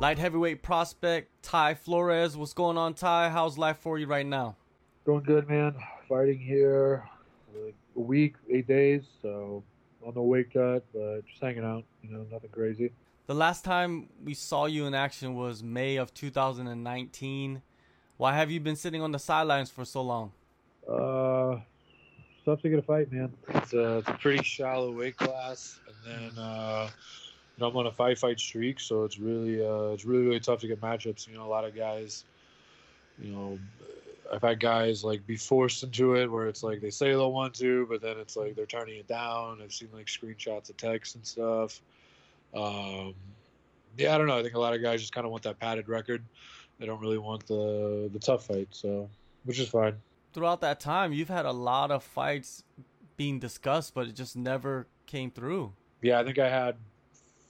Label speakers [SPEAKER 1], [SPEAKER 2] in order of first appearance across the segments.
[SPEAKER 1] Light heavyweight prospect Ty Flores. What's going on, Ty? How's life for you right now?
[SPEAKER 2] Going good, man. Fighting here like a week, eight days, so on the weight cut, but just hanging out. You know, nothing crazy.
[SPEAKER 1] The last time we saw you in action was May of 2019. Why have you been sitting on the sidelines for so long?
[SPEAKER 2] Uh, tough to get a fight, man. It's a, it's a pretty shallow weight class, and then uh, you know I'm on a five fight streak, so it's really uh, it's really really tough to get matchups. You know, a lot of guys, you know, I've had guys like be forced into it where it's like they say they'll want to, but then it's like they're turning it down. I've seen like screenshots of texts and stuff. Um, yeah, I don't know. I think a lot of guys just kind of want that padded record. They don't really want the the tough fight, so which is fine.
[SPEAKER 1] Throughout that time, you've had a lot of fights being discussed, but it just never came through.
[SPEAKER 2] Yeah, I think I had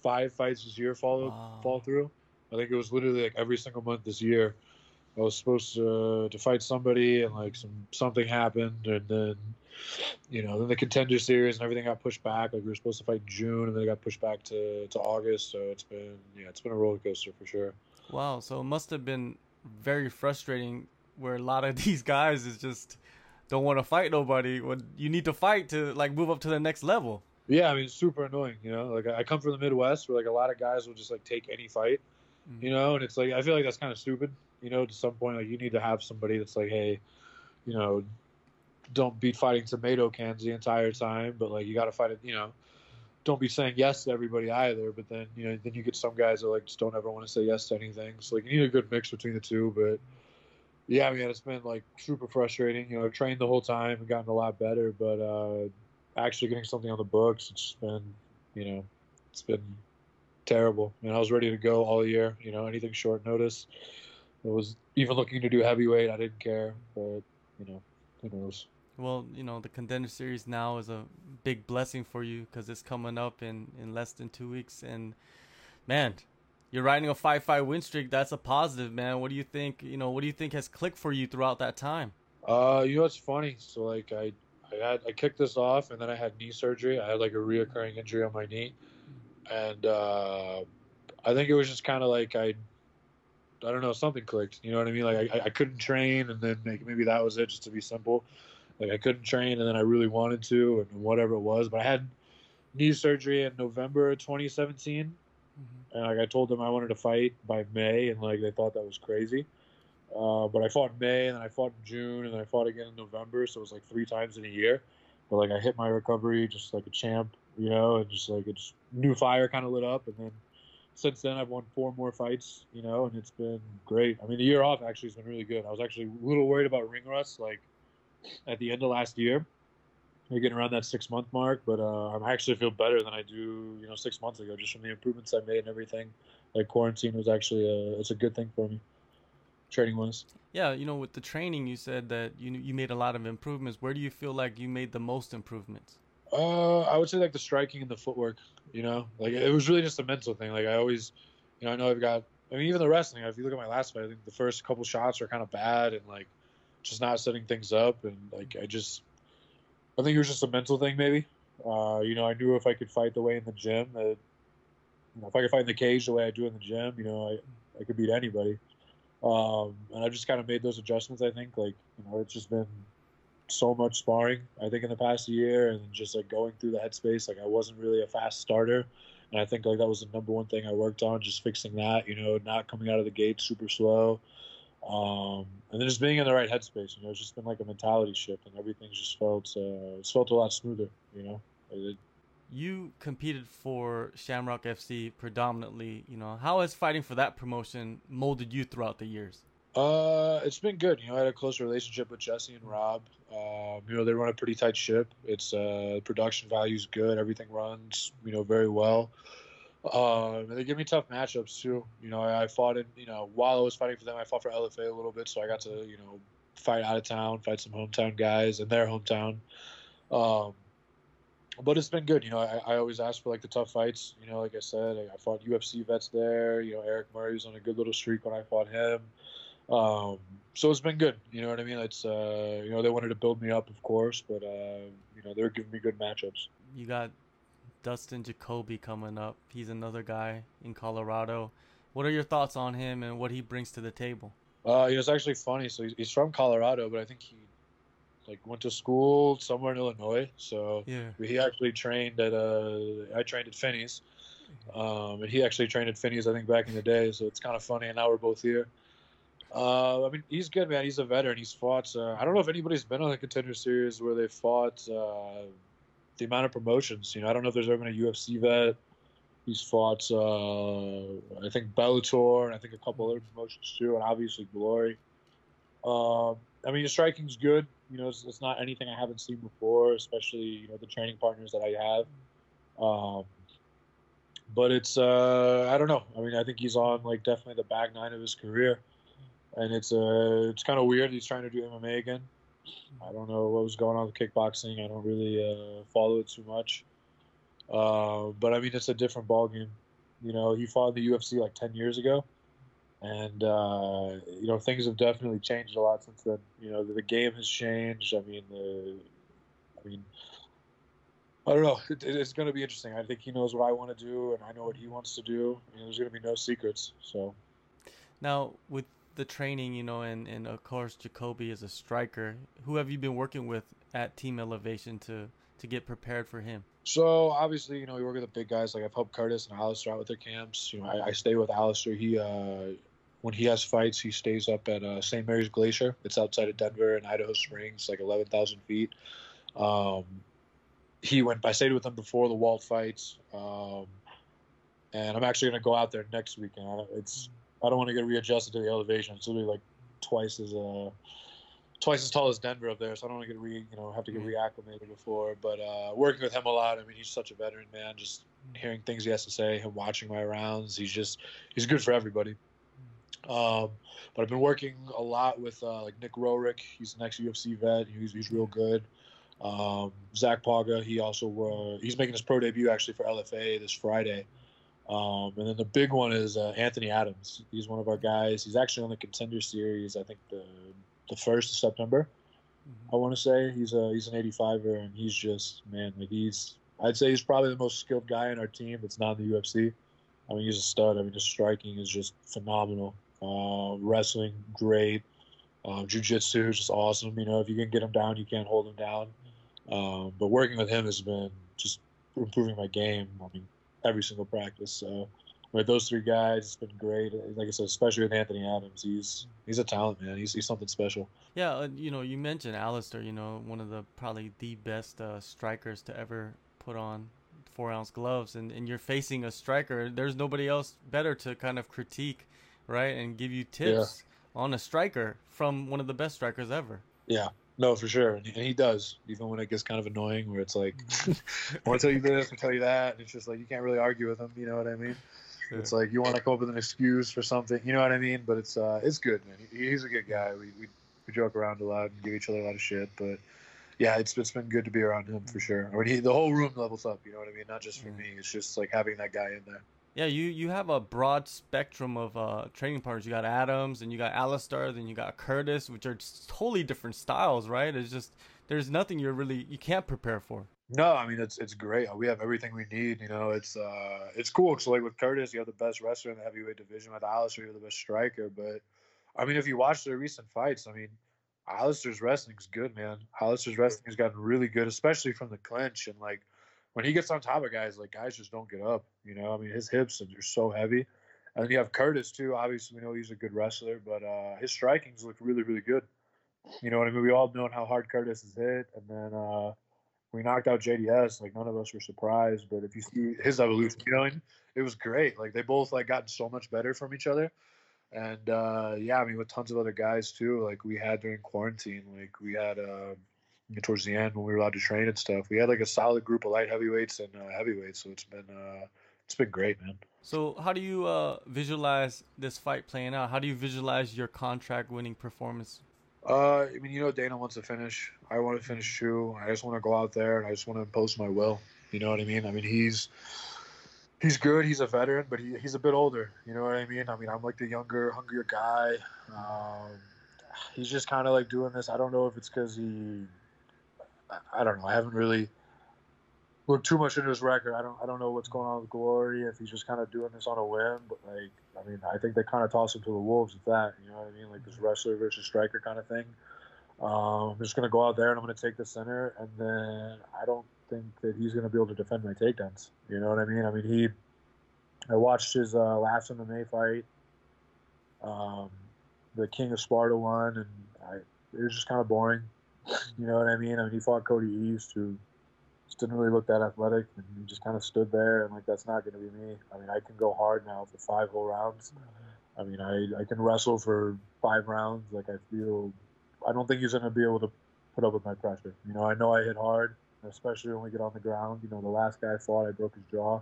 [SPEAKER 2] five fights this year fall
[SPEAKER 1] Wow.
[SPEAKER 2] fall through. I think it was literally like every single month this year. I was supposed to to fight somebody, and like some something happened, and then you know then the contender series and everything got pushed back. Like we were supposed to fight June, and then it got pushed back to to August. So it's been yeah, it's been a roller coaster for sure.
[SPEAKER 1] Wow, so it must have been very frustrating where a lot of these guys is just don't want to fight nobody when you need to fight to like move up to the next level.
[SPEAKER 2] Yeah, I mean it's super annoying. You know, like I come from the Midwest where like a lot of guys will just like take any fight.
[SPEAKER 1] Mhm.
[SPEAKER 2] you know and it's like i feel like that's kind of stupid you know to some point like you need to have somebody that's like hey you know don't be fighting tomato cans the entire time but like you got to fight it you know don't be saying yes to everybody either but then you know then you get some guys that like just don't ever want to say yes to anything so like you need a good mix between the two but yeah I mean, it's been like super frustrating you know i've trained the whole time and gotten a lot better but uh actually getting something on the books it's been you know it's been terrible. I mean, I was ready to go all year. You know, anything short notice. I was even looking to do heavyweight. I didn't care, but you know, who knows?
[SPEAKER 1] Well, you know, the contender series now is a big blessing for you because it's coming up in, in less than two weeks. And man, you're riding a five five win streak. That's a positive, man. What do you think? You know, what do you think has clicked for you throughout that time?
[SPEAKER 2] Uh, you know it's funny? So like I, I had I kicked this off, and then I had knee surgery. I had like a reoccurring injury on my knee, and uh, I think it was just kind of like I, I don't know, something clicked. You know what I mean? Like I, I couldn't train, and then like maybe that was it, just to be simple. Like I couldn't train, and then I really wanted to, and whatever it was. But I had knee surgery in November 2017, and like I told them I wanted to fight by May, and like they thought that was crazy. Uh, but I fought May, and then I fought in June, and then I fought again in November. So it was like three times in a year. But like I hit my recovery just like a champ, you know, and just like it's new fire kind of lit up. And then since then I've won four more fights, you know, and it's been great. I mean, the year off actually has been really good. I was actually a little worried about ring rust, like at the end of last year. You're getting around that six month mark, but uh, I actually feel better than I do, you know, six months ago, just from the improvements I made and everything. Like quarantine was actually a, it's a good thing for me, training wise.
[SPEAKER 1] Yeah, you know, with the training, you said that you you made a lot of improvements. Where do you feel like you made the most improvements?
[SPEAKER 2] Uh, I would say like the striking and the footwork. You know, like it was really just a mental thing. Like I always, you know, I know I've got. I mean, even the wrestling. If you look at my last fight, I think the first couple shots are kind of bad and like just not setting things up. And like I just, I think it was just a mental thing, maybe. Uh, you know, I knew if I could fight the way in the gym, that you know, if I could fight in the cage the way I do in the gym, you know, I I could beat anybody. Um, and I've just kind of made those adjustments. I think, like you know, it's just been so much sparring. I think in the past year, and just like going through the headspace. Like I wasn't really a fast starter, and I think like that was the number one thing I worked on, just fixing that. You know, not coming out of the gate super slow, um, and then just being in the right headspace. You know, it's just been like a mentality shift, and everything's just felt uh, it's felt a lot smoother. You know, it,
[SPEAKER 1] You competed for Shamrock FC predominantly. You know, how has fighting for that promotion molded you throughout the years?
[SPEAKER 2] Uh, it's been good. You know, I had a close relationship with Jesse and Rob. Um, you know, they run a pretty tight ship. It's uh, production value's good. Everything runs, you know, very well. Um, they give me tough matchups too. You know, I, I fought in, you know, while I was fighting for them, I fought for LFA a little bit, so I got to, you know, fight out of town, fight some hometown guys in their hometown. Um, but it's been good. You know, I, I always ask for like the tough fights. You know, like I said, I, I fought UFC vets there. You know, Eric Murray was on a good little streak when I fought him. Um, so it's been good. You know what I mean? It's uh, you know they wanted to build me up, of course, but uh, you know they're giving me good matchups.
[SPEAKER 1] You got Dustin Jacoby coming up. He's another guy in Colorado. What are your thoughts on him and what he brings to the table?
[SPEAKER 2] Uh, it was actually funny. So he's, he's from Colorado, but I think he like went to school somewhere in Illinois. So
[SPEAKER 1] Yeah.
[SPEAKER 2] he actually trained at uh, I trained at Finney's, um, and he actually trained at Finney's I think back in the day. So it's kind of funny, and now we're both here. Uh, I mean, he's good, man. He's a veteran. He's fought. Uh, I don't know if anybody's been on the contender series where they fought uh, the amount of promotions. You know, I don't know if there's ever been a UFC vet. He's fought, uh, I think Bellator, and I think a couple other promotions too, and obviously Glory. Um, I mean, his striking's good. You know, it's, it's not anything I haven't seen before, especially you know the training partners that I have. Um, but it's uh, I don't know. I mean, I think he's on like definitely the back nine of his career, and it's uh, it's kind of weird. He's trying to do MMA again. I don't know what was going on with kickboxing. I don't really uh, follow it too much. Uh, but I mean, it's a different ballgame. You know, he fought in the UFC like ten years ago, and uh, you know things have definitely changed a lot since then. You know, the, the game has changed. I mean, the, I mean, I don't know. It, it's going to be interesting. I think he knows what I want to do, and I know what he wants to do. You know, there's going to be no secrets. So
[SPEAKER 1] Now, with the training, you know, and, and of course Jacoby is a striker. Who have you been working with at Team Elevation to to get prepared for him?
[SPEAKER 2] So obviously, you know, we work with the big guys. Like I've helped Curtis and Alistair out with their camps. You know, I, I stay with Alistair. He uh, when he has fights, he stays up at uh, St. Mary's Glacier. It's outside of Denver in Idaho Springs, like eleven thousand feet. Um, he went. I stayed with him before the Walt fights, um, and I'm actually going to go out there next weekend. I- It's I don't want to get readjusted to the elevation. It's literally like twice as uh twice as tall as Denver up there, so I don't want to get re you know have to get reacclimated before. But uh, working with him a lot. I mean, he's such a veteran man. Just hearing things he has to say, him watching my rounds, he's just he's good for everybody. Um, but I've been working a lot with uh, like Nick Roehrick. He's the next UFC vet. He's, he's real good. Um, Zach Paga. He also uh, he's making his pro debut actually for LFA this Friday. Um, and then the big one is uh, Anthony Adams. He's one of our guys. He's actually on the contender series. I think the the first of September. I want to say he's a he's an 85er, and he's just man, like he's I'd say he's probably the most skilled guy in our team that's not in the UFC. I mean, he's a stud. I mean, his striking is just phenomenal. Uh, wrestling, great. Um, jiu-jitsu is just awesome. You know, if you can get him down, you can't hold him down. Um, but working with him has been just improving my game. I mean, every single practice. So with those three guys, it's been great. Like I said, especially with Anthony Adams, he's he's a talent, man. He's, he's something special.
[SPEAKER 1] Yeah, you know, you mentioned Alistair, you know, one of the probably the best uh, strikers to ever put on four ounce gloves, and, and you're facing a striker. There's nobody else better to kind of critique, right, and give you tips on a striker from one of the best strikers ever.
[SPEAKER 2] Yeah, no, for sure, and, and he does. Even when it gets kind of annoying, where it's like, I want to tell you this, I tell you that, and it's just like you can't really argue with him. You know what I mean? It's like you want to come up with an excuse for something. You know what I mean? But it's uh, it's good, man. He, he's a good guy. We, we we joke around a lot and give each other a lot of shit, but yeah, it's it's been good to be around him for sure. I mean, he, the whole room levels up. You know what I mean? Not just for me. It's just like having that guy in there.
[SPEAKER 1] Yeah, you you have a broad spectrum of uh, training partners. You got Adams, and you got Alistair, then you got Curtis, which are totally different styles, right? It's just there's nothing you're really you can't prepare for.
[SPEAKER 2] No, I mean it's it's great. We have everything we need. You know, it's uh it's cool. So like with Curtis, you have the best wrestler in the heavyweight division. With Alistair, you have the best striker. But I mean, if you watch their recent fights, I mean, Alistair's wrestling's good, man. Alistair's wrestling has gotten really good, especially from the clinch. And like when he gets on top of guys, like guys just don't get up. You know, I mean, his hips are so heavy. And then you have Curtis too. Obviously, we know he's a good wrestler, but uh, his striking's look really, really good. You know what I mean? We all know how hard Curtis is hit, and then uh, we knocked out JDS. Like none of us were surprised, but if you see his evolution, it was great. Like they both like gotten so much better from each other, and uh, yeah, I mean with tons of other guys too. Like we had during quarantine, like we had uh, towards the end when we were allowed to train and stuff. We had like a solid group of light heavyweights and uh, heavyweights, so it's been uh, it's been great, man.
[SPEAKER 1] So how do you uh, visualize this fight playing out? How do you visualize your contract winning performance?
[SPEAKER 2] Uh, I mean, you know, Dana wants to finish. I want to finish too. I just want to go out there and I just want to impose my will. You know what I mean? I mean, he's he's good. He's a veteran, but he, he's a bit older. You know what I mean? I mean, I'm like the younger, hungrier guy. Um, he's just kind of like doing this. I don't know if it's because he. I- don't know. I haven't really looked too much into his record. I don't I don't know what's going on with Glory if he's just kind of doing this on a whim. But like I mean I think they kind of toss him to the wolves with that. You know what I mean? Like this wrestler versus striker kind of thing. Um, I'm just gonna go out there and I'm gonna take the center, and then I don't think that he's gonna be able to defend my takedowns. You know what I mean? I mean he. I watched his uh, last MMA fight, um, the King of Sparta one, and I, it was just kind of boring. You know what I mean? I mean he fought Cody East, who just didn't really look that athletic, and he just kind of stood there, and like that's not going to be me. I mean I can go hard now for five whole rounds. I mean I I can wrestle for five rounds. Like I feel I don't think he's going to be able to put up with my pressure. You know, I know I hit hard, especially when we get on the ground. You know, the last guy I fought, I broke his jaw.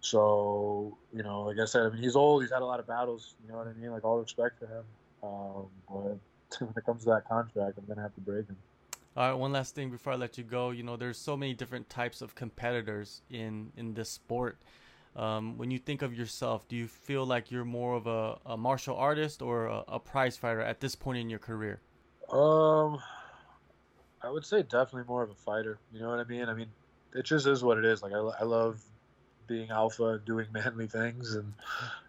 [SPEAKER 2] So, you know, like I said, I mean, he's old. He's had a lot of battles. You know what I mean? Like, all respect to him. Um, but when it comes to that contract, I'm to have to break him.
[SPEAKER 1] All right, one last thing before I let you go. You know, there's so many different types of competitors in in this sport. Um, when you think of yourself, do you feel like you're more of a, a martial artist or a, a prize fighter at this point in your career?
[SPEAKER 2] Um, I would say definitely more of a fighter. You know what I mean? I mean, it just is what it is. Like I, I love being alpha and doing manly things, and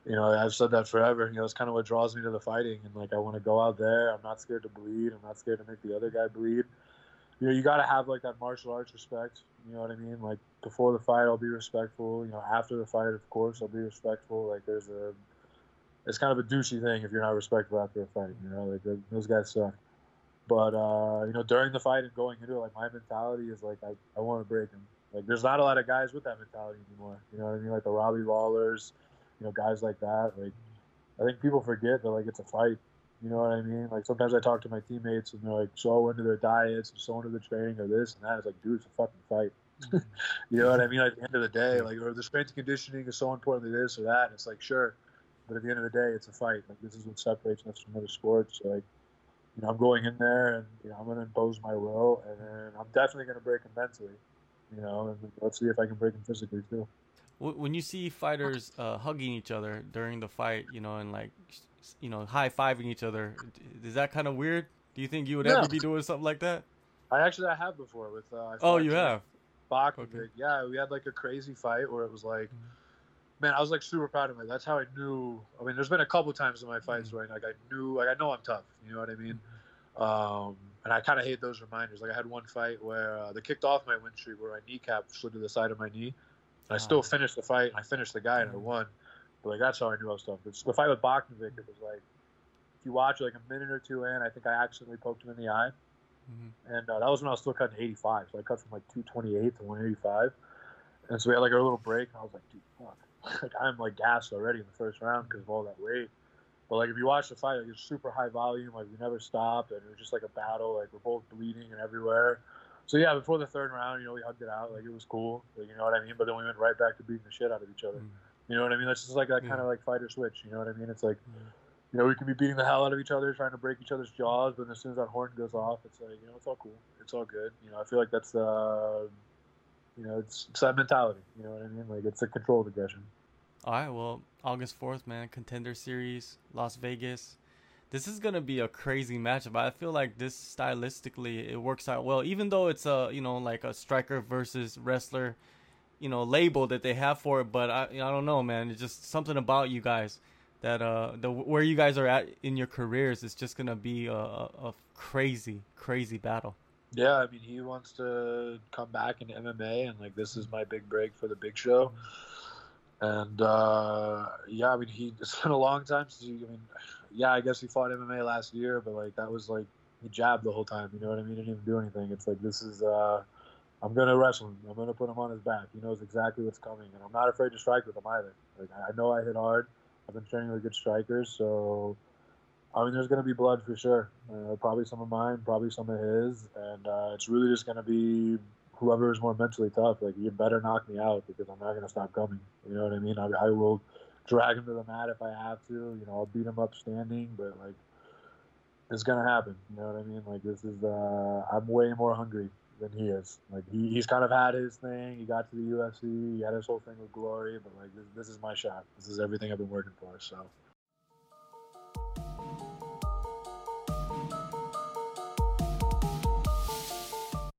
[SPEAKER 2] you know I've said that forever. You know, it's kind of what draws me to the fighting, and like I want to go out there. I'm not scared to bleed. I'm not scared to make the other guy bleed. You know, you got to have like that martial arts respect. You know what I mean? Like before the fight, I'll be respectful. You know, after the fight, of course, I'll be respectful. Like there's a, it's kind of a douchey thing if you're not respectful after a fight. You know, like those guys suck. But uh, you know, during the fight and going into it, like my mentality is like I, I want to break him. Like there's not a lot of guys with that mentality anymore. You know what I mean? Like the Robbie Lawlers, you know, guys like that. Like I think people forget that like it's a fight. You know what I mean? Like sometimes I talk to my teammates and they're like so into their diets and so into the training or this and that. It's like, dude, it's a fucking fight. Mm-hmm. you know what I mean? Like, At the end of the day, like or the strength and conditioning is so important to this or that. And it's like sure, but at the end of the day, it's a fight. Like this is what separates us from other sports. So, like you know, I'm going in there and you know I'm going to impose my will, and I'm definitely going to break him mentally. You know, let's see if I can break him physically too.
[SPEAKER 1] When you see fighters uh, hugging each other during the fight, you know, and like, you know, high fiving each other, is that kind of weird? Do you think you would ever be doing something like that?
[SPEAKER 2] I actually I have before with. Uh,
[SPEAKER 1] oh, you have.
[SPEAKER 2] Bach, okay. yeah, we had like a crazy fight where it was like. Mm-hmm man, I was like super proud of me. That's how I knew. I mean, there's been a couple times in my fights mm-hmm. where like I knew, like I know I'm tough. You know what I mean? Mm-hmm. Um, and I kind of hate those reminders. Like I had one fight where uh, they kicked off my win streak, where my kneecap slid to the side of my knee. And I still finished the fight. And I finished the guy and I mm-hmm. won. But like that's how I knew I was tough. It's, the fight with Bachnovic, it was like if you watch like a minute or two in, I think I accidentally poked him in the eye. Mm-hmm. And uh, that was when I was still cutting 85. So I cut from like 228 to 185. And so we had like a little break. And I was like, dude, fuck like I'm like gassed already in the first round because of all that weight. But like if you watch the fight, like it's super high volume. Like we never stopped, and it was just like a battle. Like we're both bleeding and everywhere. So yeah, before the third round, you know, we hugged it out. Like it was cool. Like, you know what I mean? But then we went right back to beating the shit out of each other. Mm. You know what I mean? That's just like that yeah. kind of like fighter switch. You know what I mean? It's like, yeah. you know, we can be beating the hell out of each other, trying to break each other's jaws, but as soon as that horn goes off, it's like, you know, it's all cool. It's all good. You know, I feel like that's uh, you know, it's, it's that mentality. You know what I mean? Like it's a controlled aggression.
[SPEAKER 1] All right, well, August 4th, man, Contender Series, Las Vegas. This is going to be a crazy matchup. I feel like this stylistically it works out well even though it's a, you know, like a striker versus wrestler, you know, label that they have for it, but I I don't know, man. It's just something about you guys that uh the where you guys are at in your careers is just going to be a, a crazy crazy battle.
[SPEAKER 2] Yeah, I mean, he wants to come back in MMA and like this is my big break for the big show. Mm-hmm and uh, yeah, I mean, he it's been a long time since he. I mean, yeah, I guess he fought MMA last year, but like that was like he jabbed the whole time. You know what I mean? He didn't even do anything. It's like this is. Uh, I'm gonna wrestle him. I'm gonna put him on his back. He knows exactly what's coming, and I'm not afraid to strike with him either. Like I know I hit hard. I've been training with good strikers, so I mean, there's gonna be blood for sure. Uh, probably some of mine, probably some of his, and uh, it's really just gonna be whoever is more mentally tough, like you better knock me out because I'm not gonna stop coming. You know what I mean? I, I will drag him to the mat if I have to. You know, I'll beat him up standing, but like it's gonna happen. You know what I mean? Like this is uh, I'm way more hungry than he is. Like he, he's kind of had his thing. He got to the UFC. He had his whole thing with Glory, but like this, this is my shot. This is everything I've been working for. So.